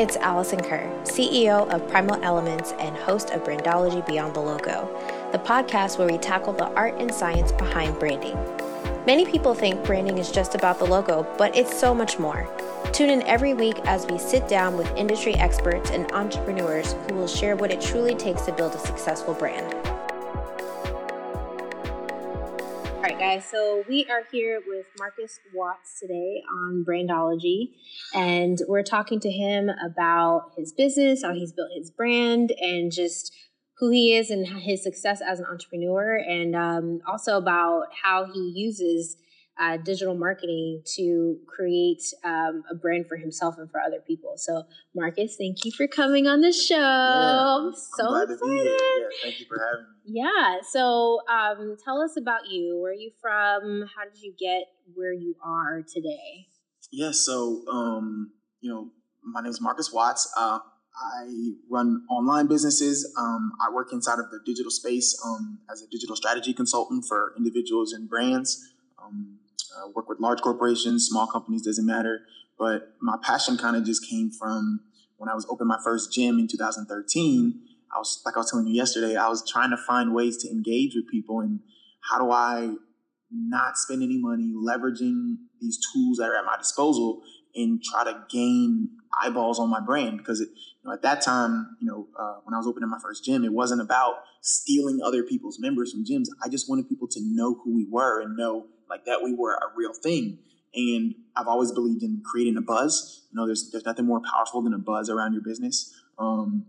it's Allison Kerr, CEO of Primal Elements and host of Brandology Beyond the Logo, the podcast where we tackle the art and science behind branding. Many people think branding is just about the logo, but it's so much more. Tune in every week as we sit down with industry experts and entrepreneurs who will share what it truly takes to build a successful brand. Guys, so we are here with Marcus Watts today on Brandology, and we're talking to him about his business, how he's built his brand, and just who he is and his success as an entrepreneur, and um, also about how he uses uh, digital marketing to create um, a brand for himself and for other people. So, Marcus, thank you for coming on the show. Yeah, I'm so glad excited. to be here. Yeah, thank you for having me. Yeah. So, um, tell us about you. Where are you from? How did you get where you are today? Yeah, so um, you know, my name is Marcus Watts. Uh, I run online businesses. Um, I work inside of the digital space um, as a digital strategy consultant for individuals and brands. Um, I work with large corporations, small companies, doesn't matter. But my passion kind of just came from when I was opening my first gym in 2013. I was like I was telling you yesterday, I was trying to find ways to engage with people and how do I not spend any money leveraging these tools that are at my disposal and try to gain eyeballs on my brand because it, you know, at that time, you know, uh, when I was opening my first gym, it wasn't about stealing other people's members from gyms. I just wanted people to know who we were and know like that we were a real thing. And I've always believed in creating a buzz. You know, there's there's nothing more powerful than a buzz around your business. Um,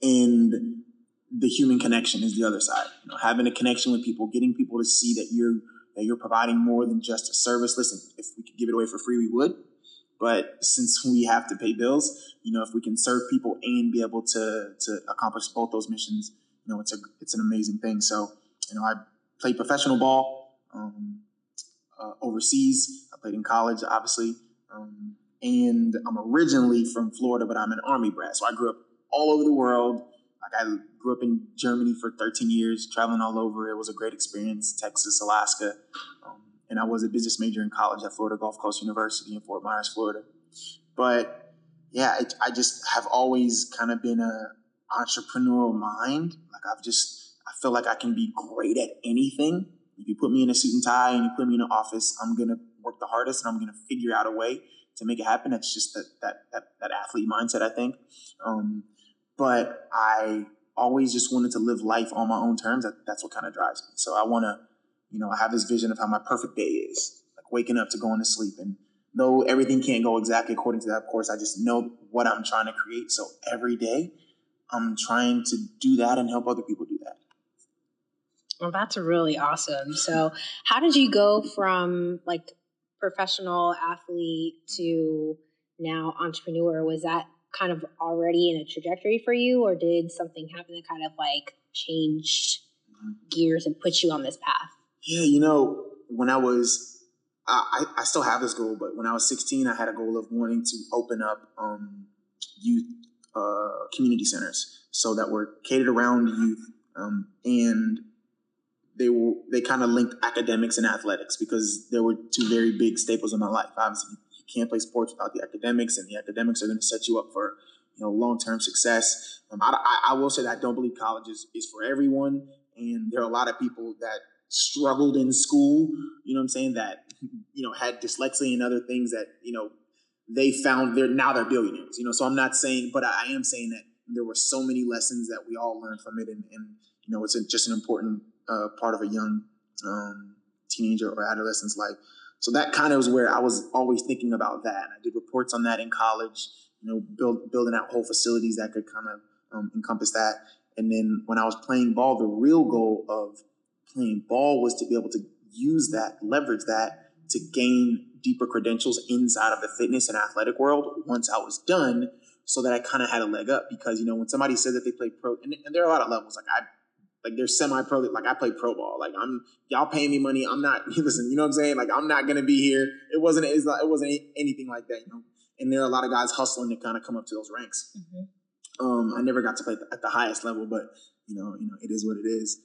and the human connection is the other side. You know, having a connection with people, getting people to see that you're that you're providing more than just a service. Listen, if we could give it away for free, we would. But since we have to pay bills, you know, if we can serve people and be able to to accomplish both those missions, you know, it's a it's an amazing thing. So, you know, I played professional ball um, uh, overseas. I played in college, obviously, um, and I'm originally from Florida, but I'm an Army brat. So I grew up all over the world. Like I grew up in Germany for 13 years, traveling all over. It was a great experience. Texas, Alaska. Um, and I was a business major in college at Florida Gulf Coast University in Fort Myers, Florida. But yeah, I just have always kind of been a entrepreneurial mind. Like I've just, I feel like I can be great at anything. If you put me in a suit and tie and you put me in an office, I'm gonna work the hardest and I'm gonna figure out a way to make it happen. That's just that that that, that athlete mindset, I think. Um, but I always just wanted to live life on my own terms. That, that's what kind of drives me. So I want to you know, I have this vision of how my perfect day is, like waking up to going to sleep. And though everything can't go exactly according to that, of course, I just know what I'm trying to create. So every day, I'm trying to do that and help other people do. Well, that's really awesome. So, how did you go from like professional athlete to now entrepreneur? Was that kind of already in a trajectory for you, or did something happen that kind of like changed gears and put you on this path? Yeah, you know, when I was, I, I still have this goal, but when I was 16, I had a goal of wanting to open up um, youth uh, community centers so that were catered around youth, um, and they were they kind of linked academics and athletics because there were two very big staples in my life. Obviously, you can't play sports without the academics, and the academics are going to set you up for you know long term success. Um, I, I, I will say that I don't believe college is, is for everyone, and there are a lot of people that struggled in school, you know what I'm saying, that, you know, had dyslexia and other things that, you know, they found they're now they're billionaires, you know. So I'm not saying, but I am saying that there were so many lessons that we all learned from it, and, and you know, it's a, just an important uh, part of a young um, teenager or adolescent's life. So that kind of was where I was always thinking about that. I did reports on that in college, you know, build, building out whole facilities that could kind of um, encompass that. And then when I was playing ball, the real goal of playing ball was to be able to use that, leverage that to gain deeper credentials inside of the fitness and athletic world once I was done so that I kind of had a leg up because, you know, when somebody says that they play pro, and, and there are a lot of levels, like I, like there's semi-pro, like I play pro ball, like I'm, y'all paying me money. I'm not, listen, you know what I'm saying? Like I'm not going to be here. It wasn't, it wasn't anything like that, you know? And there are a lot of guys hustling to kind of come up to those ranks. Mm-hmm. Um, I never got to play at the highest level, but you know, you know, it is what it is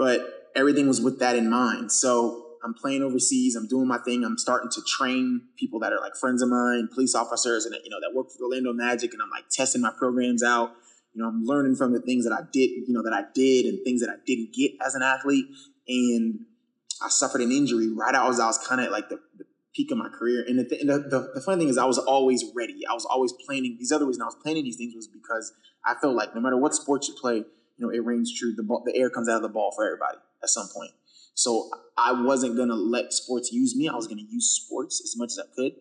but everything was with that in mind. So I'm playing overseas. I'm doing my thing. I'm starting to train people that are like friends of mine, police officers, and you know that work for Orlando Magic. And I'm like testing my programs out. You know, I'm learning from the things that I did. You know that I did and things that I didn't get as an athlete. And I suffered an injury right as I was kind of like the, the, peak of my career. And, the, and the, the, the, funny thing is, I was always ready. I was always planning. These other reasons I was planning these things was because I felt like no matter what sport you play, you know, it rings true. The ball, the air comes out of the ball for everybody at some point. So I wasn't gonna let sports use me. I was gonna use sports as much as I could.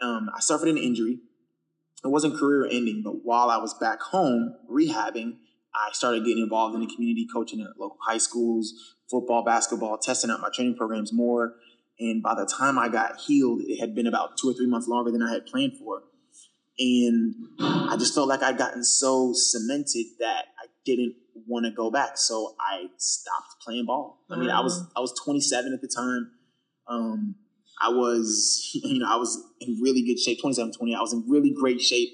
Um, I suffered an injury. It wasn't career ending, but while I was back home rehabbing, I started getting involved in the community coaching at local high schools, football, basketball, testing out my training programs more. And by the time I got healed, it had been about two or three months longer than I had planned for. And I just felt like I'd gotten so cemented that I didn't want to go back. So I stopped playing ball. I mean, I was I was 27 at the time. Um, I was, you know, I was in really good shape, 27, 20. I was in really great shape.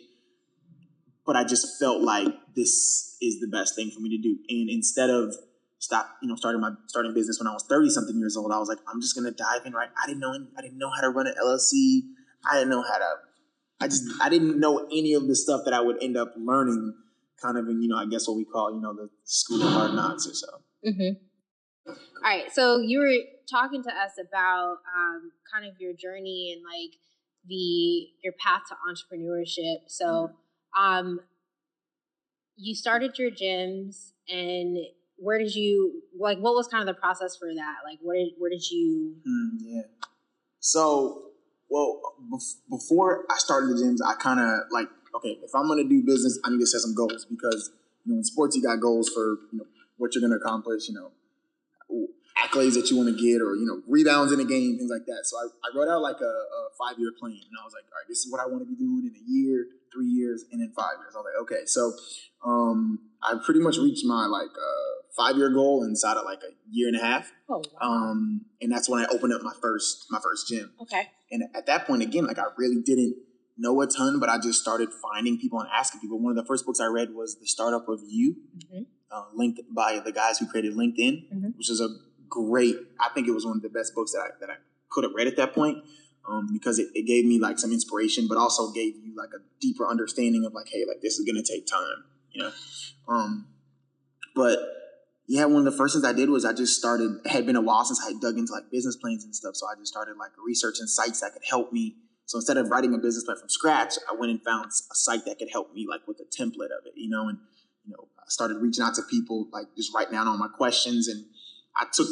But I just felt like this is the best thing for me to do. And instead of stop, you know, starting my starting business when I was 30 something years old, I was like, I'm just gonna dive in right. I didn't know I didn't know how to run an LLC. I didn't know how to I just I didn't know any of the stuff that I would end up learning kind of in, you know, I guess what we call, you know, the school of hard knocks or so. Mm-hmm. All right. So you were talking to us about um, kind of your journey and like the your path to entrepreneurship. So mm-hmm. um, you started your gyms and where did you like what was kind of the process for that like where did where did you mm, yeah so well before i started the gyms i kind of like okay if i'm going to do business i need to set some goals because you know in sports you got goals for you know what you're going to accomplish you know accolades that you want to get or you know rebounds in a game things like that so i, I wrote out like a, a five year plan and i was like all right this is what i want to be doing in a year three years and in five years i was like okay so um, i pretty much reached my like uh, five year goal inside of like a year and a half. Oh, wow. Um, and that's when I opened up my first my first gym. Okay. And at that point, again, like I really didn't know a ton, but I just started finding people and asking people. One of the first books I read was The Startup of You, mm-hmm. uh, linked by the guys who created LinkedIn, mm-hmm. which is a great. I think it was one of the best books that I that I could have read at that point. Um, because it, it gave me like some inspiration, but also gave you like a deeper understanding of like, hey, like this is gonna take time, you know. Um, but yeah, one of the first things I did was I just started. It had been a while since I had dug into like business plans and stuff, so I just started like researching sites that could help me. So instead of writing a business plan from scratch, I went and found a site that could help me like with a template of it, you know, and you know, I started reaching out to people like just writing down all my questions, and I took.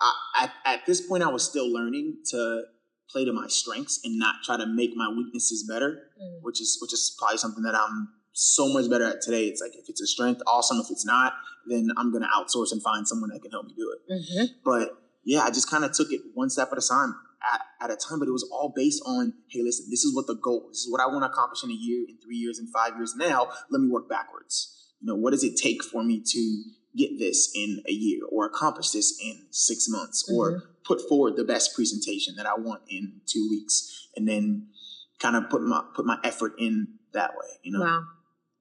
I, at, at this point, I was still learning to play to my strengths and not try to make my weaknesses better, mm. which is which is probably something that I'm so much better at today. It's like if it's a strength, awesome. If it's not, then I'm gonna outsource and find someone that can help me do it. Mm-hmm. But yeah, I just kind of took it one step at a time. At, at a time, but it was all based on, hey, listen, this is what the goal, this is what I want to accomplish in a year, in three years, in five years. Now, let me work backwards. You know, what does it take for me to get this in a year, or accomplish this in six months, mm-hmm. or put forward the best presentation that I want in two weeks, and then kind of put my put my effort in that way. You know. Wow.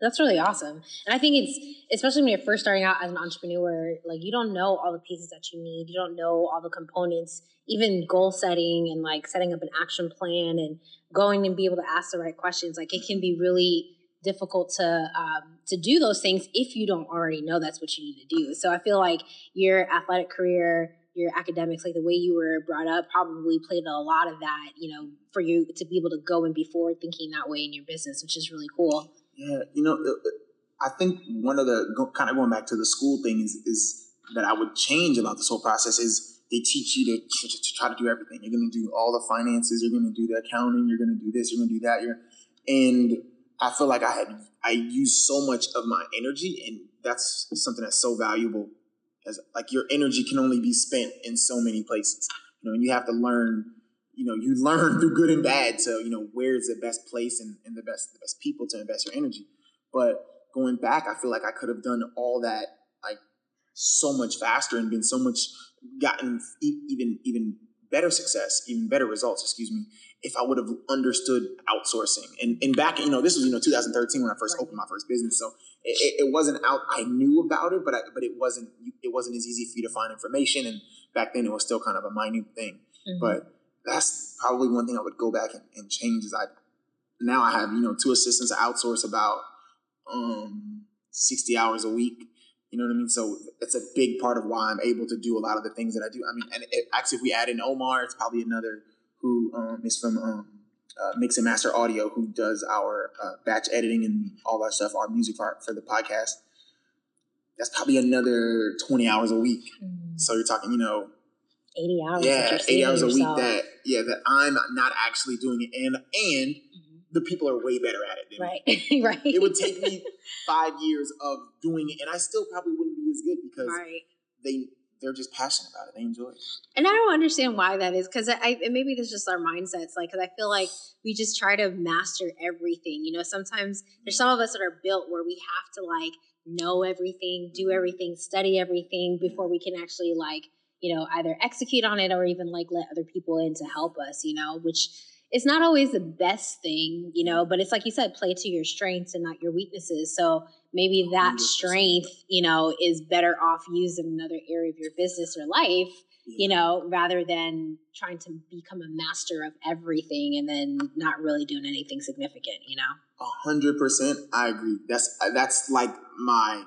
That's really awesome. And I think it's, especially when you're first starting out as an entrepreneur, like you don't know all the pieces that you need. You don't know all the components, even goal setting and like setting up an action plan and going and be able to ask the right questions. Like it can be really difficult to um, to do those things if you don't already know that's what you need to do. So I feel like your athletic career, your academics, like the way you were brought up, probably played a lot of that. You know, for you to be able to go and be forward thinking that way in your business, which is really cool. Yeah, you know, I think one of the kind of going back to the school thing is is that I would change about this whole process is they teach you to, to, to try to do everything. You're going to do all the finances. You're going to do the accounting. You're going to do this. You're going to do that. You're, and I feel like I had I used so much of my energy, and that's something that's so valuable. As like your energy can only be spent in so many places. You know, and you have to learn you know you learn through good and bad to you know where is the best place and, and the best the best people to invest your energy but going back i feel like i could have done all that like so much faster and been so much gotten even even better success, even better results, excuse me, if I would have understood outsourcing. And and back, you know, this was you know 2013 when I first opened my first business, so it, it, wasn't out. I knew about it, but I, but it wasn't it wasn't as easy for you to find information. And back then, it was still kind of a minute thing. Mm-hmm. But that's probably one thing I would go back and, and change. Is I now I have you know two assistants I outsource about um 60 hours a week. You know what I mean? So it's a big part of why I'm able to do a lot of the things that I do. I mean, and it, actually, if we add in Omar, it's probably another who um, is from um, uh, Mix and Master Audio, who does our uh, batch editing and all our stuff, our music art for the podcast. That's probably another 20 hours a week. Mm. So you're talking, you know, 80 hours. Yeah, 80 hours yourself. a week that, yeah, that I'm not actually doing it. And, and mm-hmm. The people are way better at it than right. me. right. It would take me five years of doing it, and I still probably wouldn't be as good because right. they they're just passionate about it. They enjoy it. And I don't understand why that is because I maybe this just our mindsets. Like, because I feel like we just try to master everything. You know, sometimes there's some of us that are built where we have to like know everything, do mm-hmm. everything, study everything before we can actually like you know either execute on it or even like let other people in to help us. You know, which it's not always the best thing, you know, but it's like you said, play to your strengths and not your weaknesses. So maybe that 100%. strength, you know, is better off used in another area of your business or life, yeah. you know, rather than trying to become a master of everything and then not really doing anything significant, you know. A hundred percent, I agree. That's uh, that's like my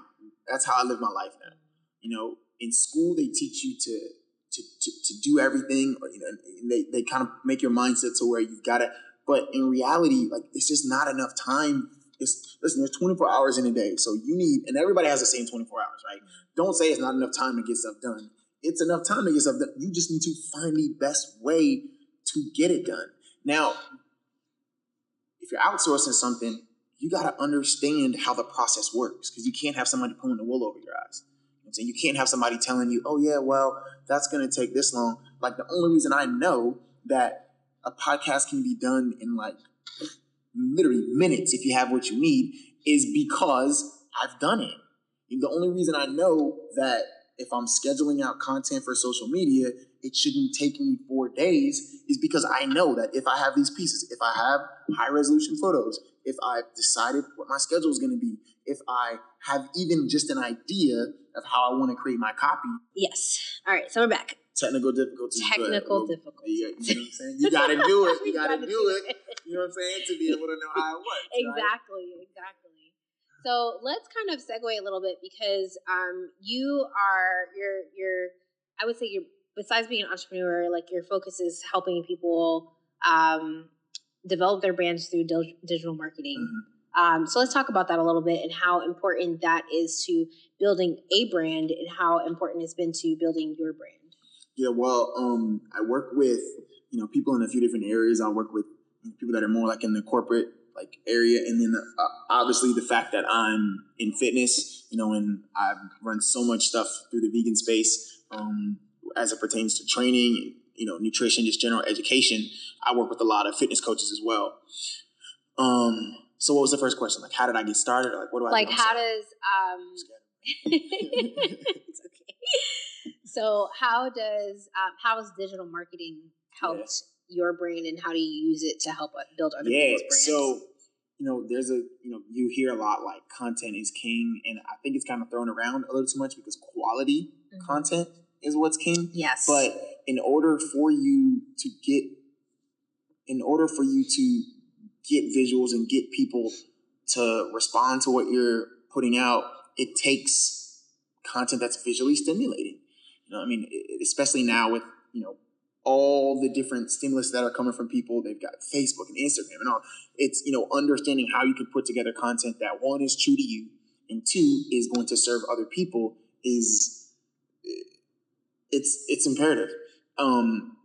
that's how I live my life now. You know, in school they teach you to to to, to do everything, or you know, they they kind of make your mindset to where you've got to. But in reality, like it's just not enough time it's listen, there's 24 hours in a day. So you need, and everybody has the same 24 hours, right? Don't say it's not enough time to get stuff done. It's enough time to get stuff done. You just need to find the best way to get it done. Now, if you're outsourcing something, you got to understand how the process works because you can't have somebody pulling the wool over your eyes. And you can't have somebody telling you, oh, yeah, well, that's going to take this long. Like, the only reason I know that a podcast can be done in like literally minutes if you have what you need is because I've done it. And the only reason I know that if I'm scheduling out content for social media, it shouldn't take me four days is because I know that if I have these pieces, if I have high resolution photos, if I've decided what my schedule is going to be, if I have even just an idea of how I want to create my copy. Yes. All right. So we're back technical difficulties. Technical difficulties. You, you know what I'm saying? You got to do it. You got to do it. You know what I'm saying? To be able to know how it works. Exactly. Right? Exactly. So let's kind of segue a little bit because um, you are you're you're I would say you're besides being an entrepreneur, like your focus is helping people um, develop their brands through digital marketing. Mm-hmm. Um, so let's talk about that a little bit and how important that is to building a brand and how important it's been to building your brand. Yeah, well, um, I work with you know people in a few different areas. I work with people that are more like in the corporate like area, and then uh, obviously the fact that I'm in fitness, you know, and I've run so much stuff through the vegan space um, as it pertains to training, you know, nutrition, just general education. I work with a lot of fitness coaches as well. Um, so what was the first question? Like, how did I get started? Or like, what do I like? How does um? it's okay. So how does um, how has digital marketing helped yeah. your brand, and how do you use it to help build other yeah, people's brands? So you know, there's a you know you hear a lot like content is king, and I think it's kind of thrown around a little too much because quality mm-hmm. content is what's king. Yes, but in order for you to get, in order for you to get visuals and get people to respond to what you're putting out, it takes content that's visually stimulating. You know, I mean, especially now with you know all the different stimulus that are coming from people. They've got Facebook and Instagram and all. It's you know understanding how you can put together content that one is true to you and two is going to serve other people is it's it's imperative. Um,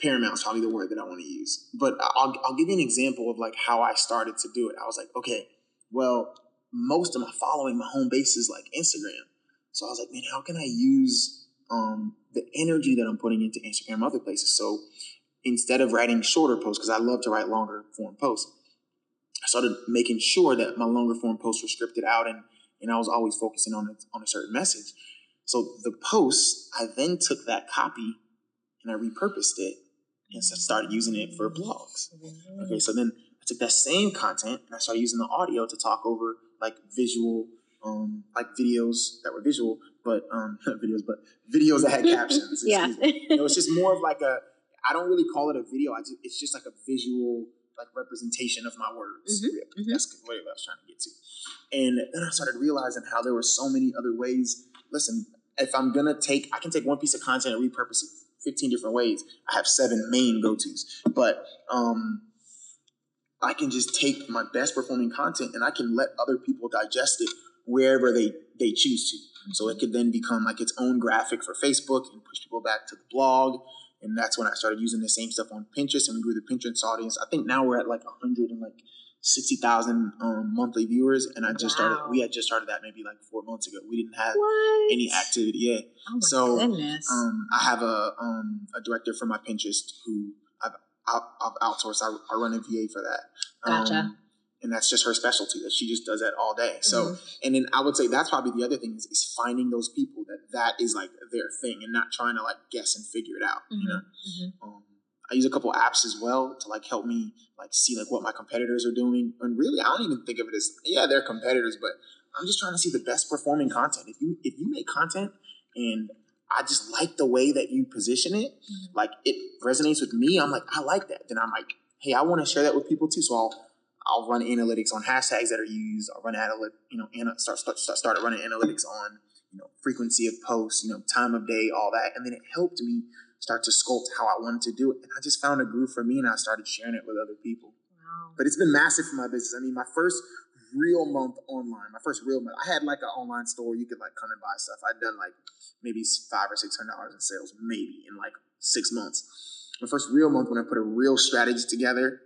paramount is probably the word that I want to use. But I'll I'll give you an example of like how I started to do it. I was like, okay, well, most of my following, my home base is like Instagram. So I was like, man, how can I use um, the energy that I'm putting into Instagram other places. So instead of writing shorter posts, because I love to write longer form posts, I started making sure that my longer form posts were scripted out and, and I was always focusing on on a certain message. So the posts, I then took that copy and I repurposed it and so started using it for blogs. Mm-hmm. Okay, so then I took that same content and I started using the audio to talk over like visual, um, like videos that were visual, but um, videos, but videos that had captions. yeah. You know, it's just more of like a. I don't really call it a video. I just it's just like a visual like representation of my words. Mhm, Really. mhm. That's what I was trying to get to. And then I started realizing how there were so many other ways. Listen, if I'm gonna take, I can take one piece of content and repurpose it 15 different ways. I have seven main go-tos, but um, I can just take my best performing content and I can let other people digest it wherever they they choose to. So it could then become like its own graphic for Facebook and push people back to the blog. And that's when I started using the same stuff on Pinterest and we grew the Pinterest audience. I think now we're at like 100 and like 60,000 um, monthly viewers. And I just started, we had just started that maybe like four months ago. We didn't have what? any activity. Yeah. Oh my So, goodness. Um, I have a um, a director for my Pinterest who I've, I've, outsourced. I, I run a VA for that. Gotcha. Um, and that's just her specialty. That she just does that all day. So, Mhm. and then I would say that's probably the other thing is, is finding those people that that is like their thing, and not trying to like guess and figure it out. You know. Mhm. I use a couple apps as well to like help me like see like what my competitors are doing. And really, I don't even think of it as yeah, they're competitors, but I'm just trying to see the best performing content. If you if you make content and I just like the way that you position it, Mhm. like it resonates with me. I'm like, I like that. Then I'm like, hey, I want to share that with people too. So I'll I'll run analytics on hashtags that are used. I'll run analyt, you know, ana- start start start started running analytics on you know frequency of posts, you know, time of day, all that, and then it helped me start to sculpt how I wanted to do it. And I just found a groove for me, and I started sharing it with other people. Wow. But it's been massive for my business. I mean, my first real month online, my first real month, I had like an online store. You could like come and buy stuff. I'd done like maybe five or six hundred dollars in sales, maybe in like six months. My first real month when I put a real strategy together,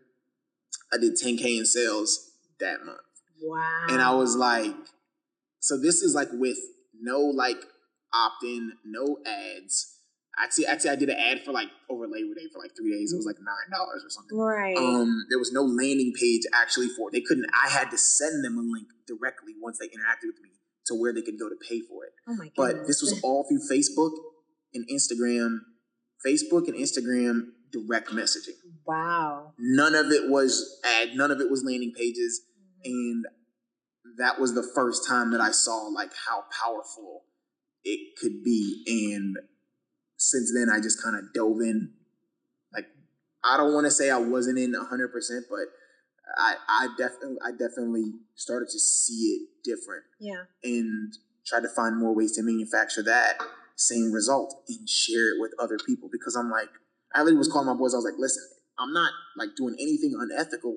I did 10k in sales that month, Wow. and I was like, so this is like with no like opt in, no ads. Actually, actually, I did an ad for like over Labor Day for like three days. It was like nine dollars or something. right. Um, there was no landing page actually for it. They couldn't. I had to send them a link directly once they interacted with me to where they could go to pay for it. oh my goodness. But this was all through Facebook and Instagram, Facebook and Instagram direct messaging. wow. None of it was ad. None of it was landing pages, and that was the first time that I saw like how powerful it could be. And since then, I just kind of dove in. Like I don't want to say I wasn't in hundred percent, but I I definitely I definitely started to see it different Yeah. and tried to find more ways to manufacture that same result and share it with other people because I'm like, I literally was calling my boys. I was like, listen, I'm not like doing anything unethical,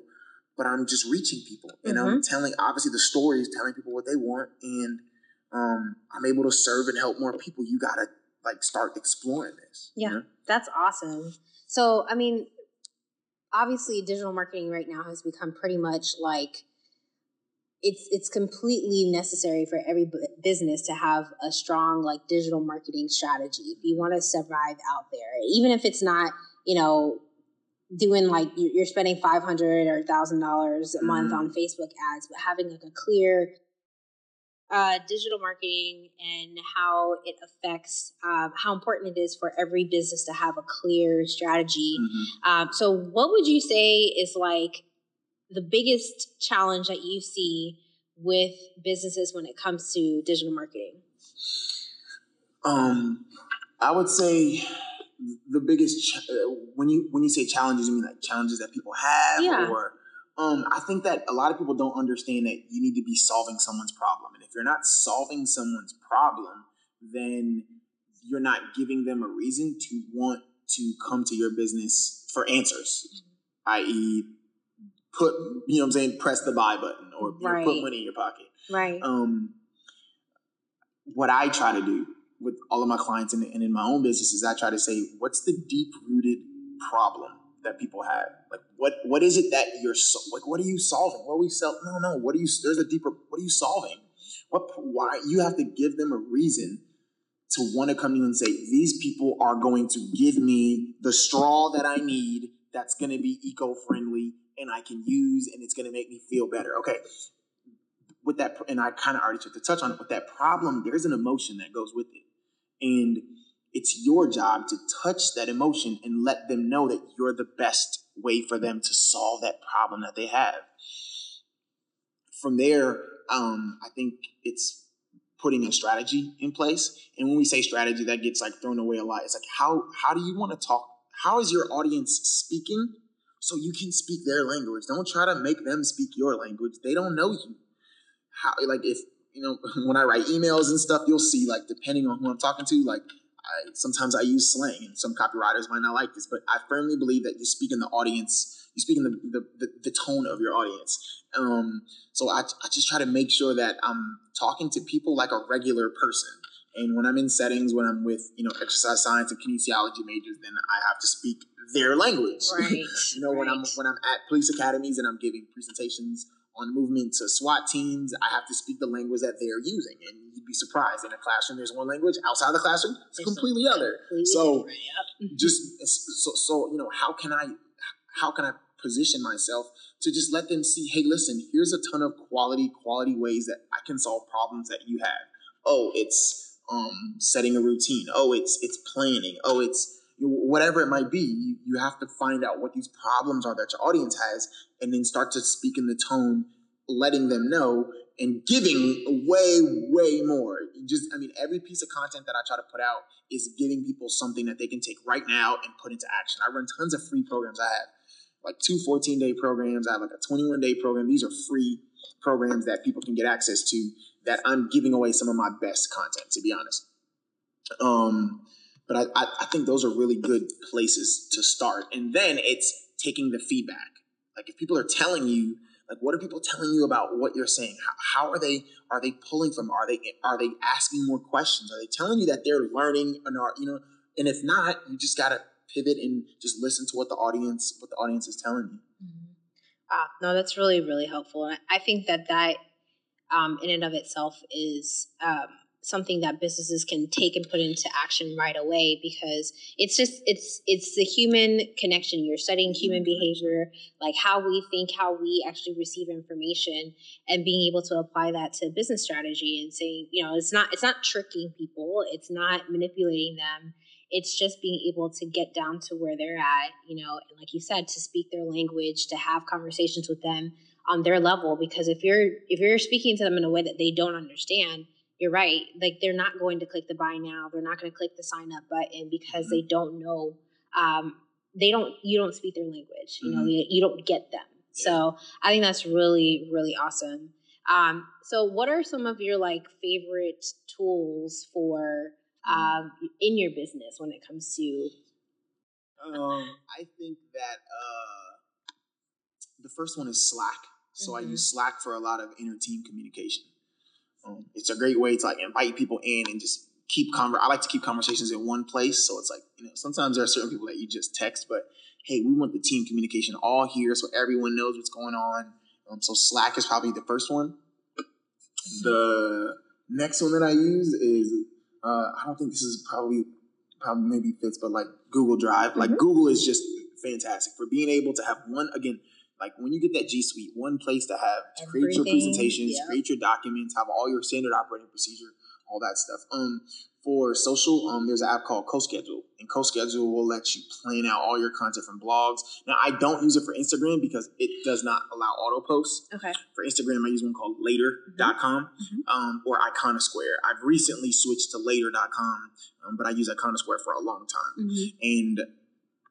but I'm just reaching people and I'm telling, obviously, the stories, telling people what they want, and um, I'm able to serve and help more people. You gotta like start exploring this. you Yeah. know? That's awesome. So, I mean, obviously, digital marketing right now has become pretty much like it's it's completely necessary for every business to have a strong like digital marketing strategy if you want to survive out there. Even if it's not, you know, doing like you- you're spending five hundred or thousand dollars a month Mhm. on Facebook ads, but having like a clear uh, digital marketing and how it affects um, how important it is for every business to have a clear strategy. Mhm. Um, so, what would you say is like the biggest challenge that you see with businesses when it comes to digital marketing? Um, I would say the biggest ch- uh, when you when you say challenges, you mean like challenges that people have, Yeah. or um, I think that a lot of people don't understand that you need to be solving someone's problem, and if you're not solving someone's problem, then you're not giving them a reason to want to come to your business for answers, i.e., put you know what I'm saying, press the buy button or know, put money in your pocket Right. um, what I try to do with all of my clients and, and in my own business is I try to say, what's the deep rooted problem that people have? Like, what what is it that you're so, like? What are you solving? What are we sell? No, no. What are you? There's a deeper. What are you solving? What? Why you have to give them a reason to want to come to you and say these people are going to give me the straw that I need. That's going to be eco friendly and I can use, and it's going to make me feel better. Okay, with that, and I kind of already took the touch on it. With that problem, there's an emotion that goes with it, and it's your job to touch that emotion and let them know that you're the best way for them to solve that problem that they have. From there, um, I think it's putting a strategy in place. And when we say strategy, that gets like thrown away a lot. It's like how how do you want to talk? How is your audience speaking so you can speak their language? Don't try to make them speak your language. They don't know you. How like if you know when I write emails and stuff, you'll see like depending on who I'm talking to, like I, sometimes I use slang, and some copywriters might not like this, but I firmly believe that you speak in the audience, you speak in the the, the, the tone of your audience. Um, so I, I just try to make sure that I'm talking to people like a regular person. And when I'm in settings, when I'm with you know exercise science and kinesiology majors, then I have to speak their language. Right. you know, right. when I'm when I'm at police academies and I'm giving presentations on movement to SWAT teams, I have to speak the language that they're using. And you'd be surprised. In a classroom, there's one language. Outside the classroom, it's There's completely other. Completely So just so, so you know, how can I how can I position myself to just let them see, hey, listen, here's a ton of quality, quality ways that I can solve problems that you have. Oh, it's um setting a routine. Oh, it's it's planning. Oh, it's whatever it might be, you, you have to find out what these problems are that your audience has and then start to speak in the tone, letting them know and giving way, way more. Just, I mean, every piece of content that I try to put out is giving people something that they can take right now and put into action. I run tons of free programs. I have like two 14 day programs. I have like a 21 day program. These are free programs that people can get access to that I'm giving away some of my best content, to be honest. Um, but I, I, I think those are really good places to start. And then it's taking the feedback. Like if people are telling you, like what are people telling you about what you're saying? How, how are they are they pulling from? Are they are they asking more questions? Are they telling you that they're learning and are you know? And if not, you just gotta pivot and just listen to what the audience what the audience is telling you. Mhm. Ah, no, that's really, really helpful. And I I think that that um, in and of itself is um, something that businesses can take and put into action right away because it's just it's it's the human connection. You're studying mm-hmm. human behavior, like how we think, how we actually receive information, and being able to apply that to business strategy and saying, you know, it's not it's not tricking people, it's not manipulating them. It's just being able to get down to where they're at you know and like you said to speak their language to have conversations with them on their level because if you're if you're speaking to them in a way that they don't understand you're right like they're not going to click the buy now they're not going to click the sign up button because they don't know um, they don't you don't speak their language you know Mhm. you, you don't get them so i think that's really really awesome um, so what are some of your like favorite tools for um, in your business when it comes to Um, I think that uh, the first one is Slack. So I Mhm. use Slack for a lot of inter team communication. Um, it's a great way to like invite people in and just keep conver. I like to keep conversations in one place. So it's like you know sometimes there are certain people that you just text, but hey, we want the team communication all here so everyone knows what's going on. Um, so Slack is probably the first one. The next one that I use is uh, I don't think this is probably probably maybe fits, but like Google Drive. Like Mhm. Google is just fantastic for being able to have one again. Like when you get that G Suite, one place to have to create your presentations, yep. create your documents, have all your standard operating procedure, all that stuff. Um, for social, um, there's an app called CoSchedule, and CoSchedule will let you plan out all your content from blogs. Now, I don't use it for Instagram because it does not allow auto posts. okay For Instagram, I use one called later.com Mhm. um, or Iconosquare. I've recently switched to later.com, um, but I use Iconosquare for a long time. And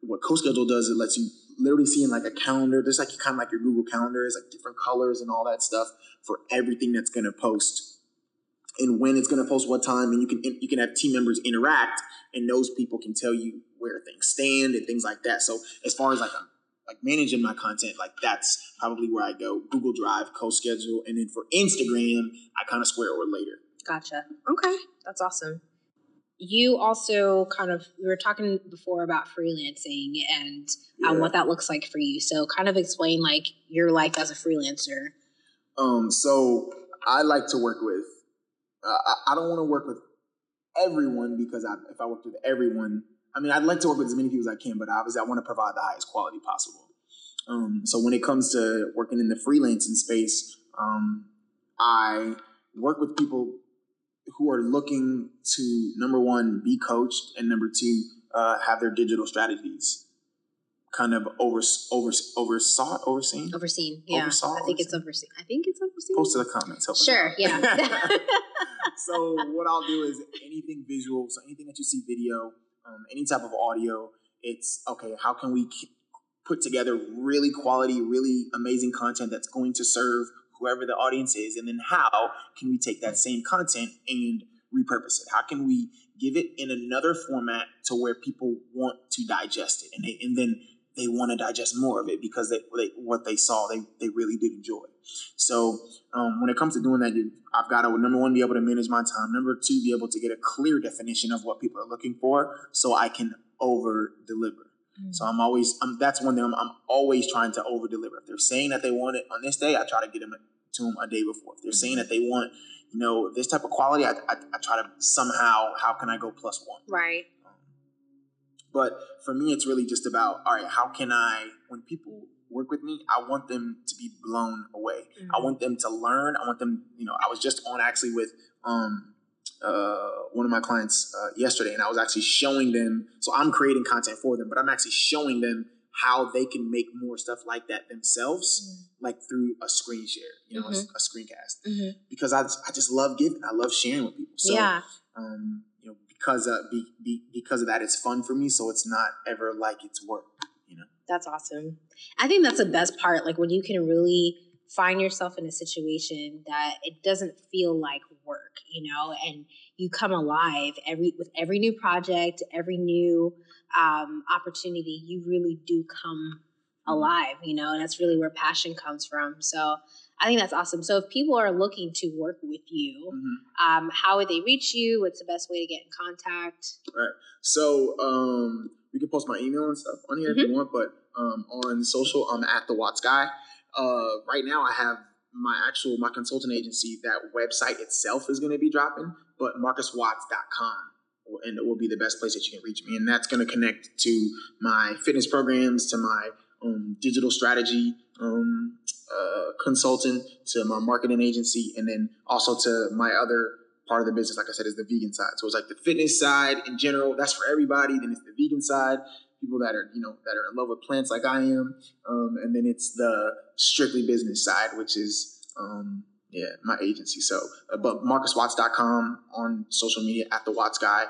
what CoSchedule does, it lets you literally seeing like a calendar. There's like kind of like your Google Calendar, is like different colors and all that stuff for everything that's going to post. And when it's going to post what time and you can you can have team members interact and those people can tell you where things stand and things like that. So as far as like um, like managing my content like that's probably where i go. Google drive CoSchedule and then for instagram Iconosquare or later. Gotcha. Okay. That's awesome you also kind of we were talking before about freelancing and um, Yeah. what that looks like for you so kind of explain like your life as a freelancer Um, so I like to work with. Uh, I, I don't want to work with everyone because I, if I worked with everyone, I mean, I'd like to work with as many people as I can, but obviously, I want to provide the highest quality possible. Um, so when it comes to working in the freelancing space, um, I work with people who are looking to number one be coached and number two uh, have their digital strategies kind of over over oversought overseen? Overseen yeah. Oversaw, i think overseen. it's overseen? i think it's overseen. Post to the comments sure yeah. So what i'll do is anything visual so anything that you see video um, any type of audio it's okay how can we put together really quality really amazing content that's going to serve whoever the audience is and then how can we take that same content and repurpose it? How can we give it in another format to where people want to digest it and, they, and then they want to digest more of it because they, they, what they saw they, they really did enjoy. So um, when it comes to doing that you, i've got to number one be able to manage my time. Number two be able to get a clear definition of what people are looking for so i can over deliver mm-hmm. so i'm always I'm, that's one thing I'm, I'm, always trying to over deliver if they're saying that they want it on this day i try to get them to them a day before if they're mm-hmm. saying that they want you know this type of quality I, I, I try to somehow how can i go plus one right but for me, it's really just about all right, how can I, when people work with me, I want them to be blown away. Mm-hmm. I want them to learn. I want them, you know, I was just on actually with um, uh, one of my clients uh, yesterday, and I was actually showing them. So I'm creating content for them, but I'm actually showing them how they can make more stuff like that themselves, mm-hmm. like through a screen share, you know, mm-hmm. a, a, screencast. Mm-hmm. Because I, I just love giving. I love sharing with people. So, yeah. Um, you know, because of be, be, because of that it's fun for me so it's not ever like it's work you know that's awesome i think that's the best part like when you can really find yourself in a situation that it doesn't feel like work you know and you come alive every with every new project every new um, opportunity you really do come mm-hmm. alive you know and that's really where passion comes from so I think that's awesome. So if people are looking to work with you, mm-hmm. um, how would they reach you? What's the best way to get in contact? Right. So um, we can post my email and stuff on here mm-hmm. if you mm-hmm. want, but um, on social, I'm at the Watts guy. Uh, right now, I have my actual my consultant agency. That website itself is going to be dropping, but marcuswatts.com and it will be the best place that you can reach me. And that's going to connect to my fitness programs, to my um, digital strategy um, uh, consultant, to my marketing agency, and then also to my other part of the business. Like I said, is the vegan side. So it's like the fitness side in general. That's for everybody. Then it's the vegan side, people that are you know that are in love with plants like I am, um, and then it's the strictly business side, which is um, yeah my agency. So, uh, but MarcusWatts.com on social media at the Watts guy,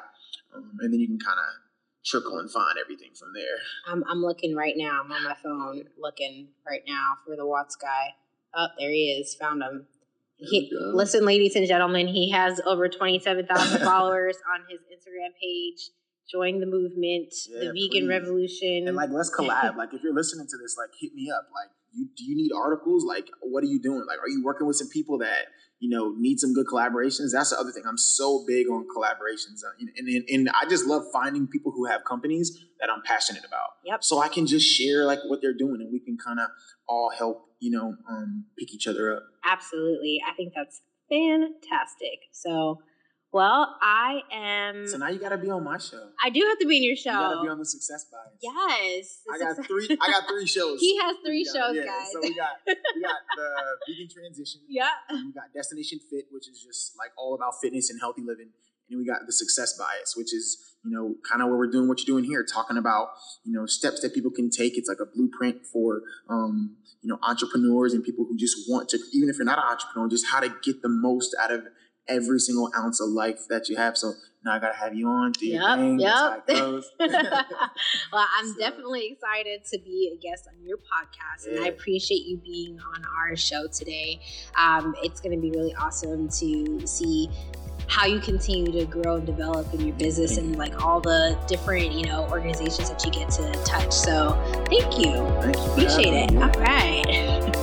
um, and then you can kind of trickle and find everything from there. I'm, I'm looking right now. I'm on my phone looking right now for the Watts guy. Oh, there he is. Found him. He, listen, ladies and gentlemen, he has over 27,000 followers on his Instagram page. Join the movement, yeah, the vegan please. revolution. And like, let's collab. like, if you're listening to this, like, hit me up. Like, you do you need articles? Like, what are you doing? Like, are you working with some people that you know need some good collaborations? That's the other thing. I'm so big on collaborations, uh, and and, and I just love finding people who have companies that I'm passionate about. Yep. So I can just share like what they're doing, and we can kind of all help you know um, pick each other up. Absolutely, I think that's fantastic. So well, I am. So now you got to be on my show. I do have to be in your show. You got to be on the Success Bias. Yes. I got three. I got three shows. he has three got, shows, yeah, guys. So we got we got the vegan transition. Yeah. we got Destination Fit, which is just like all about fitness and healthy living. And then we got the Success Bias, which is you know kind of where we're doing what you're doing here, talking about you know steps that people can take. It's like a blueprint for um, you know entrepreneurs and people who just want to, even if you're not an entrepreneur, just how to get the most out of every single ounce of life that you have. So now I gotta have you on. Do yep, thing. Yep. well, I'm so. definitely excited to be a guest on your podcast, yeah. and I appreciate you being on our show today. Um, it's going to be really awesome to see how you continue to grow and develop in your business and like all the different you know organizations that you get to touch so thank you, thank you appreciate it all right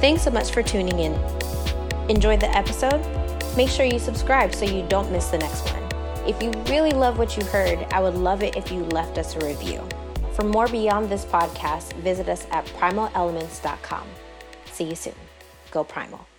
Thanks so much for tuning in. Enjoyed the episode? Make sure you subscribe so you don't miss the next one. If you really love what you heard, I would love it if you left us a review. For more beyond this podcast, visit us at primalelements.com. See you soon. Go Primal.